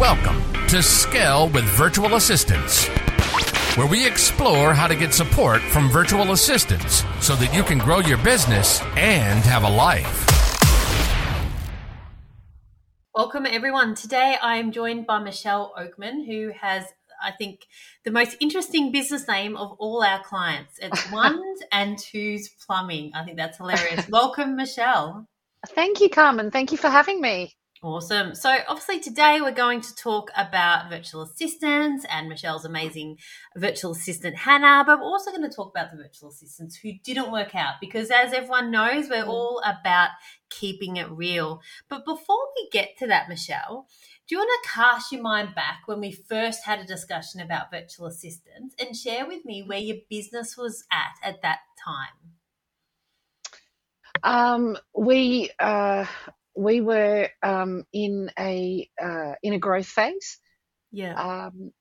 Welcome to Scale with Virtual Assistants, where we explore how to get support from virtual assistants so that you can grow your business and have a life. Welcome, everyone. Today I am joined by Michelle Oakman, who has, I think, the most interesting business name of all our clients. It's Ones and Twos Plumbing. I think that's hilarious. Welcome, Michelle. Thank you, Carmen. Thank you for having me. Awesome. So, obviously, today we're going to talk about virtual assistants and Michelle's amazing virtual assistant, Hannah, but we're also going to talk about the virtual assistants who didn't work out because, as everyone knows, we're all about keeping it real. But before we get to that, Michelle, do you want to cast your mind back when we first had a discussion about virtual assistants and share with me where your business was at at that time? Um, we uh, we were um, in a uh, in a growth phase. Yeah. Um,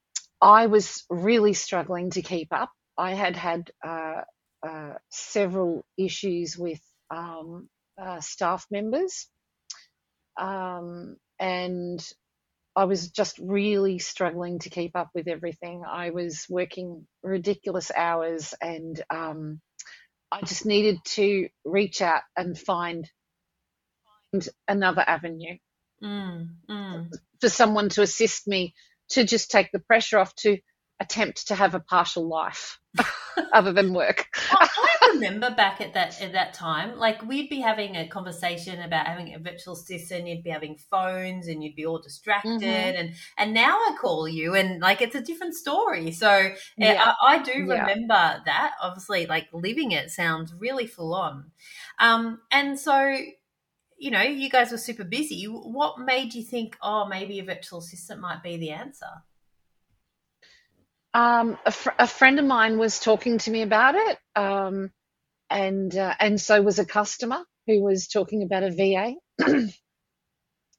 I was really struggling to keep up. I had had uh, uh, several issues with um, uh, staff members, um, and I was just really struggling to keep up with everything. I was working ridiculous hours, and um, I just needed to reach out and find another avenue Mm, mm. for someone to assist me to just take the pressure off to attempt to have a partial life other than work. I, I remember back at that at that time, like we'd be having a conversation about having a virtual assistant. You'd be having phones, and you'd be all distracted. Mhm. And and now I call you, and like it's a different story. So yeah, Yeah. I, I do Yeah. remember that. Obviously, like living it sounds really full on. Um, and so you know, you guys were super busy. What made you think, oh, maybe a virtual assistant might be the answer? Um, a, fr- a friend of mine was talking to me about it, um, and uh, and so was a customer who was talking about a VA.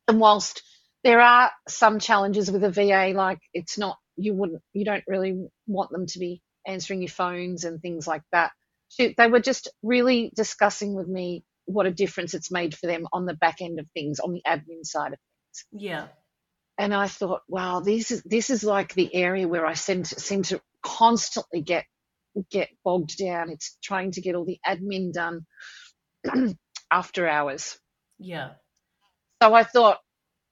and whilst there are some challenges with a VA, like it's not you wouldn't you don't really want them to be answering your phones and things like that. They were just really discussing with me what a difference it's made for them on the back end of things, on the admin side of things Yeah. and I thought, wow, this is this is like the area where I seem to, seem to constantly get get bogged down. It's trying to get all the admin done after hours. Yeah. So I thought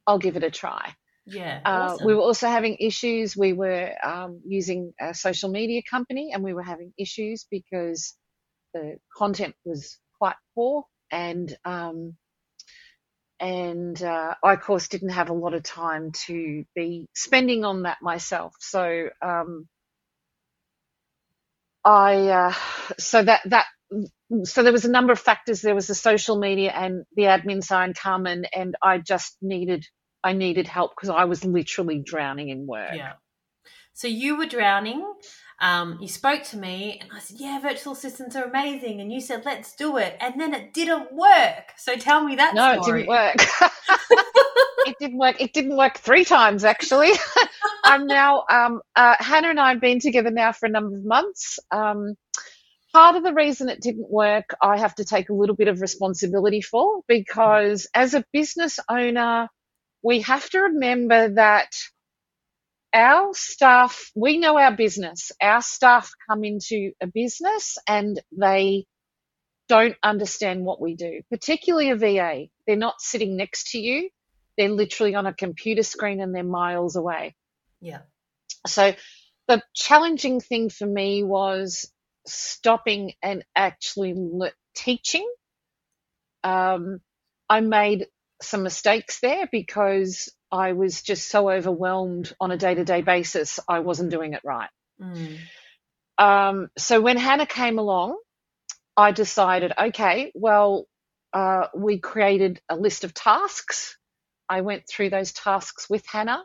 I'll give it a try. Yeah. Uh, awesome. We were also having issues. We were um, using a social media company, and we were having issues because the content was quite poor, and um, and uh, I, of course, didn't have a lot of time to be spending on that myself. So um, I uh, so that that so there was a number of factors. There was the social media and the admin side come, and and I just needed I needed help because I was literally drowning in work. Yeah. So you were drowning. Um, you spoke to me, and I said, "Yeah, virtual assistants are amazing." And you said, "Let's do it." And then it didn't work. So tell me that No, story. it didn't work. it didn't work. It didn't work three times actually. I'm now um, uh, Hannah and I have been together now for a number of months. Um, part of the reason it didn't work, I have to take a little bit of responsibility for because as a business owner, we have to remember that our staff, we know our business. Our staff come into a business and they don't understand what we do, particularly a VA. They're not sitting next to you. They're literally on a computer screen and they're miles away. Yeah. So the challenging thing for me was stopping and actually teaching. Um, I made some mistakes there because I was just so overwhelmed on a day to day basis. I wasn't doing it right. Mm. Um, so when Hannah came along, I decided, okay, well, uh, we created a list of tasks. I went through those tasks with Hannah,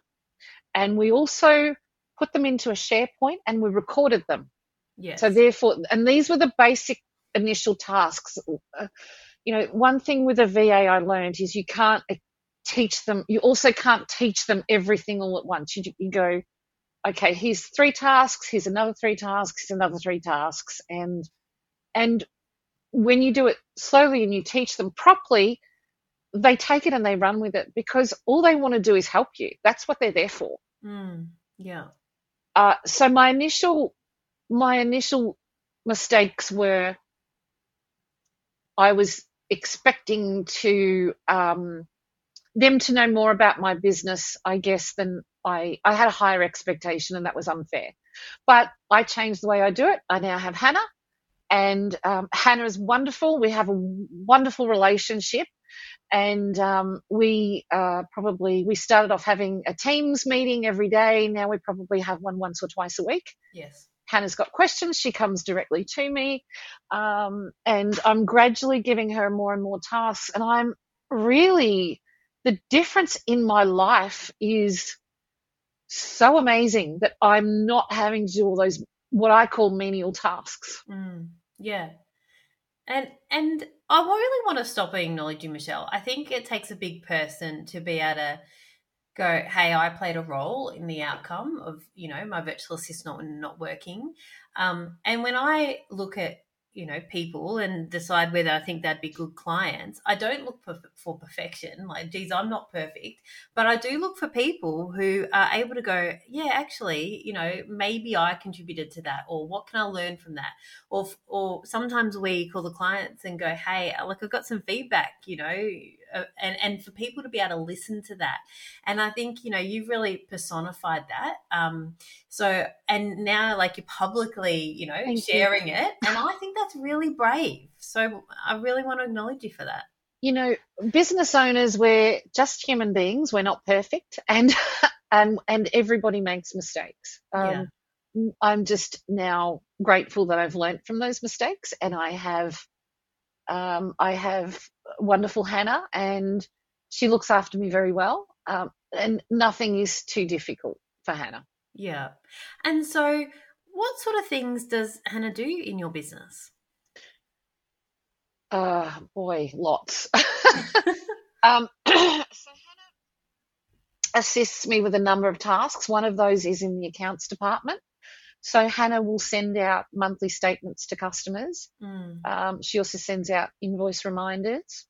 and we also put them into a SharePoint and we recorded them. Yes. So therefore, and these were the basic initial tasks. Uh, you know, one thing with a VA I learned is you can't teach them. You also can't teach them everything all at once. You, you go, okay, here's three tasks. Here's another three tasks. Here's another three tasks, and and when you do it slowly and you teach them properly, they take it and they run with it because all they want to do is help you. That's what they're there for. Mm, yeah. Uh, so my initial my initial mistakes were I was expecting to um, them to know more about my business, I guess, than I I had a higher expectation, and that was unfair. But I changed the way I do it. I now have Hannah, and um, Hannah is wonderful. We have a wonderful relationship, and um, we uh, probably we started off having a Teams meeting every day. Now we probably have one once or twice a week. Yes. Hannah's got questions, she comes directly to me, um, and I'm gradually giving her more and more tasks. And I'm really the difference in my life is so amazing that I'm not having to do all those what I call menial tasks. Mm, yeah. And and I really want to stop acknowledging Michelle. I think it takes a big person to be able to go, hey, I played a role in the outcome of, you know, my virtual assistant not working. Um, and when I look at you know people and decide whether I think they'd be good clients. I don't look for, for perfection. Like, geez, I'm not perfect, but I do look for people who are able to go, yeah, actually, you know, maybe I contributed to that, or what can I learn from that, or or sometimes we call the clients and go, hey, like I've got some feedback, you know, and and for people to be able to listen to that. And i think you know you've really personified that. Um so and now like you're publicly you know Thank sharing you. it. And i think that's really brave. So i really want to acknowledge you for that. You know business owners we're just human beings. We're not perfect. And and and everybody makes mistakes. Um yeah. i'm just now grateful that i've learned from those mistakes. And i have um, I have wonderful Hannah, and she looks after me very well. Um, and nothing is too difficult for Hannah. Yeah. And so, what sort of things does Hannah do in your business? Uh, boy, lots. um, so Hannah assists me with a number of tasks. One of those is in the accounts department. So Hannah will send out monthly statements to customers. Mm. Um, she also sends out invoice reminders.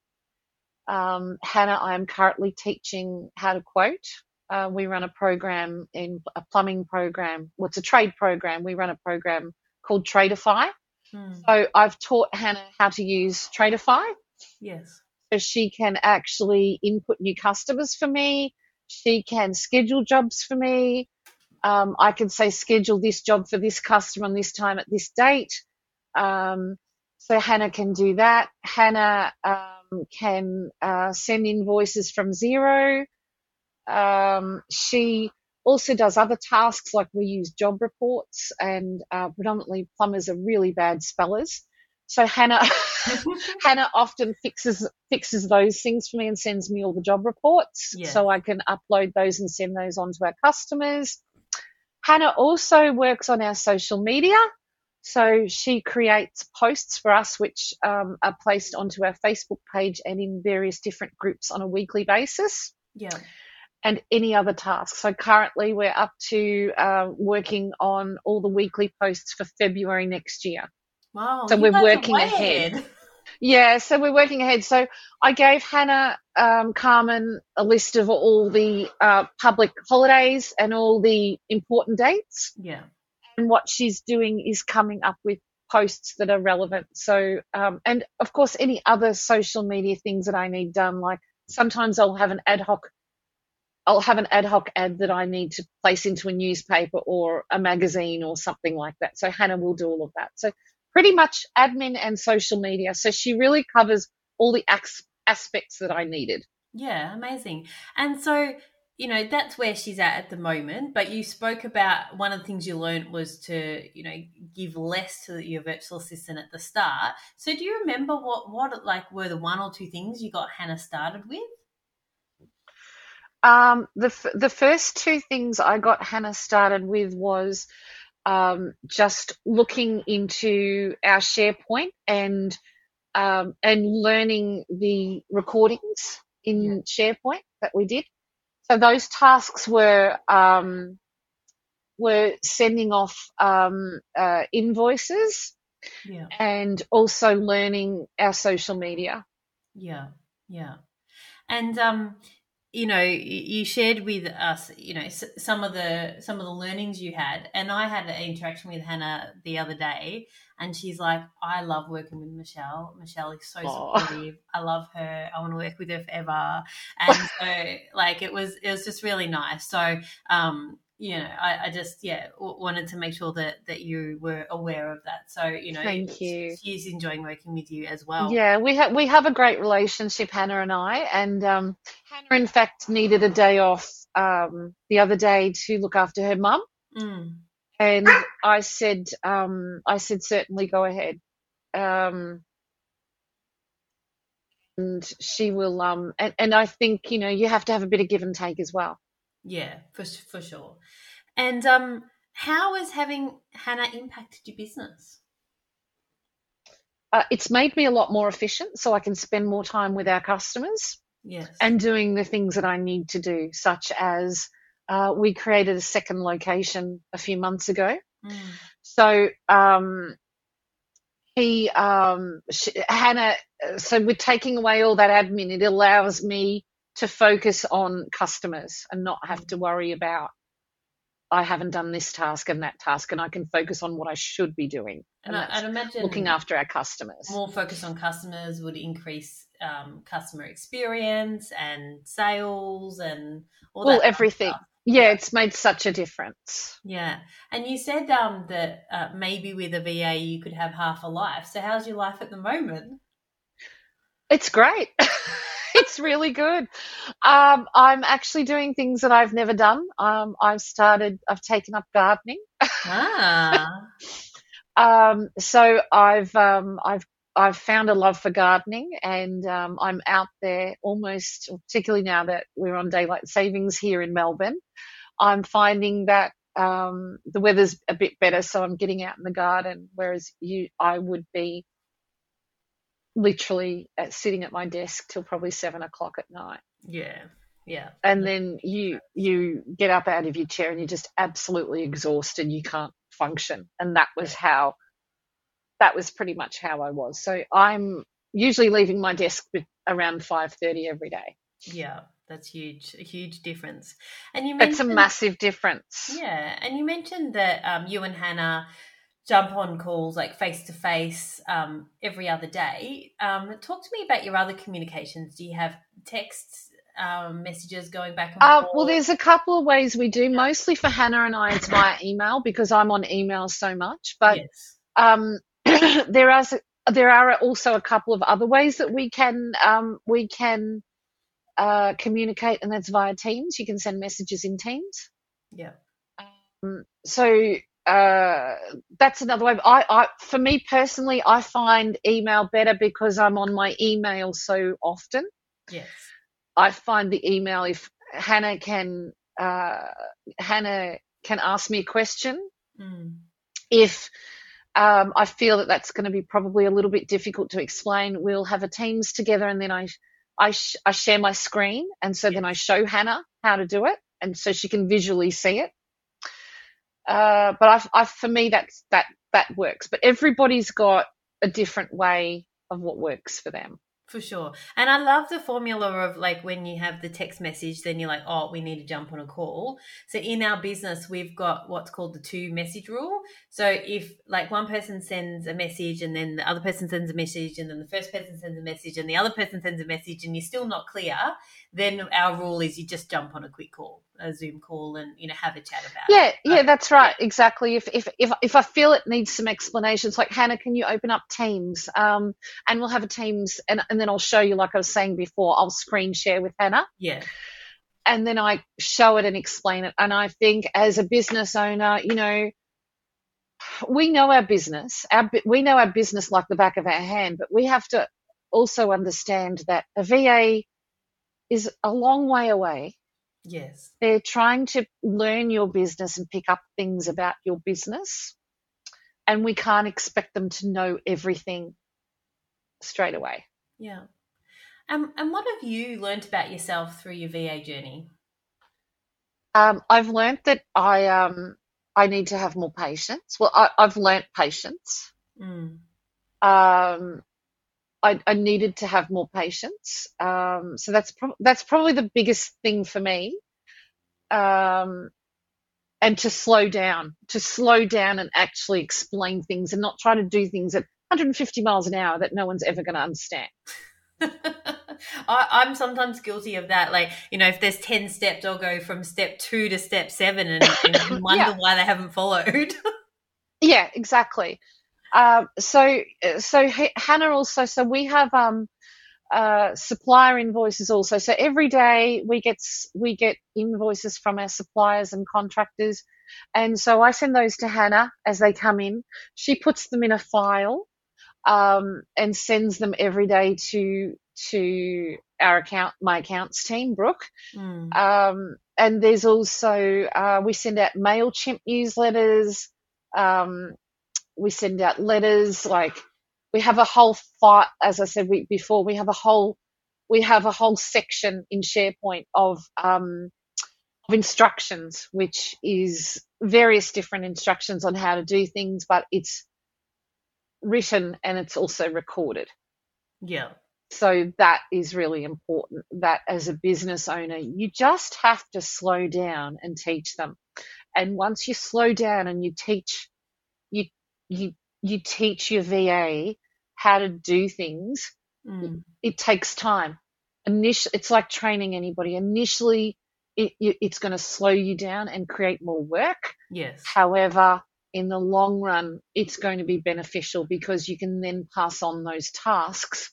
Um, Hannah, I am currently teaching how to quote. Uh, we run a program in a plumbing program. Well, it's a trade program. We run a program called Tradify. Mm. So I've taught Hannah how to use Tradify. Yes. So she can actually input new customers for me. She can schedule jobs for me. Um, I can say schedule this job for this customer on this time at this date. Um, so Hannah can do that. Hannah um, can uh, send invoices from Xero. Um, she also does other tasks like we use job reports, and uh, predominantly plumbers are really bad spellers. So Hannah, Hannah often fixes fixes those things for me and sends me all the job reports, yeah. so I can upload those and send those on to our customers. Hannah also works on our social media. So she creates posts for us, which um, are placed onto our Facebook page and in various different groups on a weekly basis. Yeah. And any other tasks. So currently we're up to uh, working on all the weekly posts for February next year. Wow. So we're working ahead. Yeah, so we're working ahead. So I gave Hannah um, Carmen a list of all the uh, public holidays and all the important dates. Yeah. And what she's doing is coming up with posts that are relevant. So, um, and of course, any other social media things that I need done, like sometimes I'll have an ad hoc. I'll have an ad hoc ad that I need to place into a newspaper or a magazine or something like that. So Hannah will do all of that. So pretty much admin and social media. So she really covers all the aspects that I needed. Yeah, amazing. And so, you know, that's where she's at at the moment. But you spoke about one of the things you learned was to, you know, give less to your virtual assistant at the start. So, do you remember what what like were the one or two things you got Hannah started with? Um, the the first two things I got Hannah started with was um, just looking into our SharePoint and um, and learning the recordings in yeah. SharePoint that we did. So those tasks were um, were sending off um, uh, invoices yeah. and also learning our social media. Yeah, yeah. And um, you know, you shared with us, you know, some of the some of the learnings you had, and I had an interaction with Hannah the other day, and she's like, "I love working with Michelle. Michelle is so Aww. supportive. I love her. I want to work with her forever." And so, like, it was it was just really nice. So, um, you know, I, I just yeah w- wanted to make sure that that you were aware of that. So you know, thank you. She's enjoying working with you as well. Yeah, we have we have a great relationship, Hannah and I. And um, Hannah, in fact, needed a day off um, the other day to look after her mum. Mm. And I said, um, I said certainly go ahead. Um, and she will um and, and I think you know you have to have a bit of give and take as well. Yeah, for for sure. And um, how has having Hannah impacted your business? Uh, it's made me a lot more efficient, so I can spend more time with our customers. Yes. And doing the things that I need to do, such as uh, we created a second location a few months ago. Mm. So um, he, um, she, Hannah, uh, so we're taking away all that admin. It allows me to focus on customers and not have to worry about I haven't done this task and that task, and I can focus on what I should be doing. And, and I'd imagine looking after our customers. More focus on customers would increase um, customer experience and sales and all well, everything. Yeah, it's made such a difference. Yeah, and you said um, that uh, maybe with a VA you could have half a life. So how's your life at the moment? It's great. really good. Um, I'm actually doing things that I've never done. Um, I've started, I've taken up gardening. Ah. um, so I've, um, I've, I've found a love for gardening and um, I'm out there almost, particularly now that we're on daylight savings here in Melbourne. I'm finding that um, the weather's a bit better, so I'm getting out in the garden, whereas you, I would be literally at, sitting at my desk till probably seven o'clock at night. Yeah. Yeah. And then you you get up out of your chair and you're just absolutely exhausted. You can't function. And that was how that was pretty much how I was. So I'm usually leaving my desk around five thirty every day. Yeah, that's huge, a huge difference. And you mentioned, it's a massive difference. Yeah, and you mentioned that um, you and Hannah jump on calls like face to face every other day. Um, talk to me about your other communications. Do you have texts, um, messages going back and uh, forth? Well, there's a couple of ways we do. Mostly for Hannah and I, it's via email because I'm on email so much. But yes. um, there are there are also a couple of other ways that we can um, we can uh, communicate, and that's via Teams. You can send messages in Teams. Yeah. Um, so uh, that's another way. I, I, for me personally, I find email better because I'm on my email so often. Yes. I find the email if Hannah can, uh, Hannah can ask me a question. Mm. If um, I feel that that's going to be probably a little bit difficult to explain, we'll have a Teams together, and then I, I, sh- I share my screen, and so yes. then I show Hannah how to do it, and so she can visually see it. Uh, but I, I, for me, that's that that works. But everybody's got a different way of what works for them. For sure. And I love the formula of like when you have the text message, then you're like, oh, we need to jump on a call. So in our business, we've got what's called the two message rule. So if like one person sends a message and then the other person sends a message and then the first person sends a message and the other person sends a message and you're still not clear, then our rule is you just jump on a quick call a Zoom call and you know have a chat about yeah, it. Yeah, yeah, that's right, yeah. exactly. If if if if I feel it needs some explanations, like Hannah, can you open up Teams? Um, and we'll have a Teams, and and then I'll show you, like I was saying before, I'll screen share with Hannah. Yeah. And then I show it and explain it. And I think as a business owner, you know, we know our business. Our we know our business like the back of our hand, but we have to also understand that a VA is a long way away Yes. They're trying to learn your business and pick up things about your business. And we can't expect them to know everything straight away. Yeah. Um, and what have you learned about yourself through your VA journey? Um, I've learned that I um, I need to have more patience. Well, I, have learnt patience. Mm. Um, I, I needed to have more patience. Um, so that's pro- that's probably the biggest thing for me. Um, and to slow down, to slow down and actually explain things and not try to do things at 150 miles an hour that no one's ever going to understand. I, am sometimes guilty of that. Like, you know, if there's 10 steps, I'll go from step two to step seven and, and wonder yeah. why they haven't followed. yeah, exactly. Um, so, so Hannah also, so we have, um, uh, supplier invoices also. So every day we get we get invoices from our suppliers and contractors, and so I send those to Hannah as they come in. She puts them in a file um, and sends them every day to to our account my accounts team, Brooke. Mm. Um, and there's also uh, we send out Mailchimp newsletters. Um, we send out letters like we have a whole fight, as I said we, before, we have a whole, we have a whole section in SharePoint of, um, of instructions, which is various different instructions on how to do things, but it's written and it's also recorded. Yeah. So that is really important that as a business owner, you just have to slow down and teach them. And once you slow down and you teach, you, you you teach your VA how to do things, mm. it takes time. Initially, it's like training anybody. Initially, it, it's going to slow you down and create more work. Yes. However, in the long run, it's going to be beneficial because you can then pass on those tasks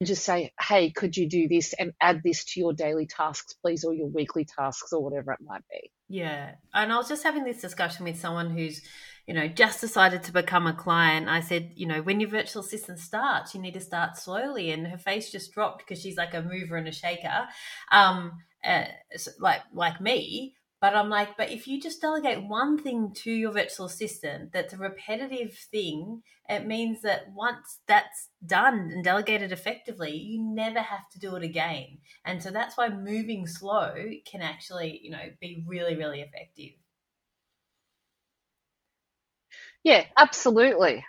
and just say, hey, could you do this and add this to your daily tasks, please, or your weekly tasks, or whatever it might be. Yeah. And I was just having this discussion with someone who's you know, just decided to become a client, I said, you know, when your virtual assistant starts, you need to start slowly. And her face just dropped because she's like a mover and a shaker, um, uh, like like me. But I'm like, but if you just delegate one thing to your virtual assistant that's a repetitive thing, it means that once that's done and delegated effectively, you never have to do it again. And so that's why moving slow can actually, you know, be really, really effective. Yeah, absolutely.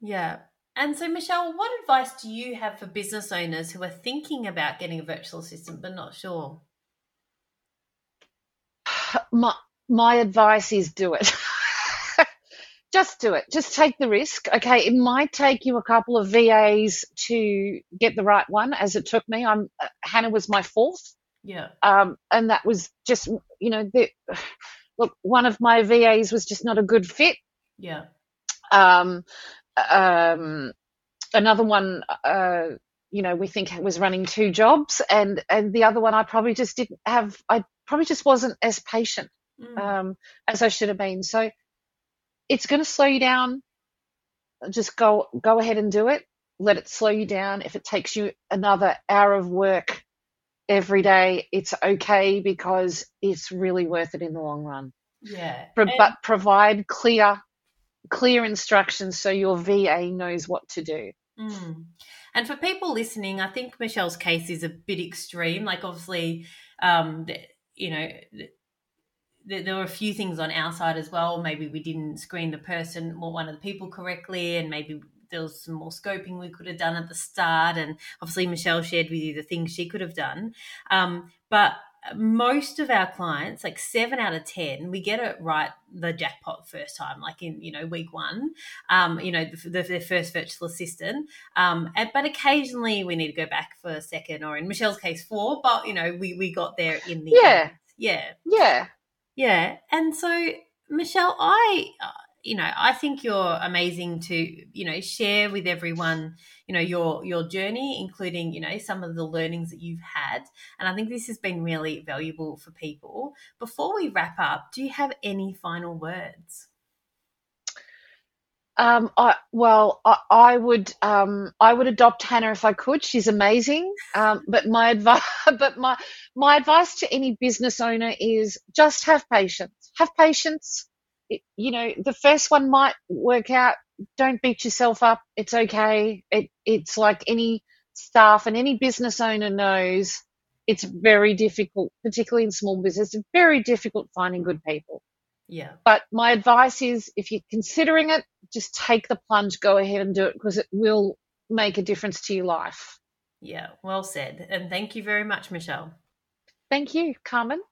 Yeah. And so, Michelle, what advice do you have for business owners who are thinking about getting a virtual assistant but not sure? My, my advice is do it. Just do it. Just take the risk. Okay, it might take you a couple of VAs to get the right one, as it took me. I'm uh, Hannah was my fourth. Yeah. Um, and that was just, you know, the look. One of my VAs was just not a good fit. Yeah. Um, um, another one, uh, you know, we think was running two jobs, and and the other one, I probably just didn't have. I probably just wasn't as patient mm. um, as I should have been. So it's going to slow you down. Just go go ahead and do it. Let it slow you down. If it takes you another hour of work every day, it's okay because it's really worth it in the long run. Yeah. Pro- but provide clear clear instructions so your VA knows what to do. Mm. And for people listening, I think Michelle's case is a bit extreme. Like, obviously, um, you know, there were a few things on our side as well. Maybe we didn't screen the person or one of the people correctly, and maybe there was some more scoping we could have done at the start. And obviously, Michelle shared with you the things she could have done. Um, but most of our clients, like seven out of 10, we get it right the jackpot first time, like in, you know, week one, um, you know, the, the, their first virtual assistant. Um, and, but occasionally we need to go back for a second or in Michelle's case, four, but, you know, we, we got there in the yeah. End. Yeah. Yeah. Yeah. And so, Michelle, I, uh, you know, I think you're amazing to, you know, share with everyone, you know, your your journey, including, you know, some of the learnings that you've had. And I think this has been really valuable for people. Before we wrap up, do you have any final words? Um, I, well, I, I would, um, I would adopt Hannah if I could. She's amazing. Um, but my advice, but my, my advice to any business owner is just have patience. Have patience it, you know, the first one might work out. Don't beat yourself up. It's okay. It, it's like any staff and any business owner knows it's very difficult, particularly in small business. It's very difficult finding good people. Yeah. But my advice is if you're considering it, just take the plunge, go ahead and do it because it will make a difference to your life. Yeah, well said. And thank you very much, Michelle. Thank you, Carmen.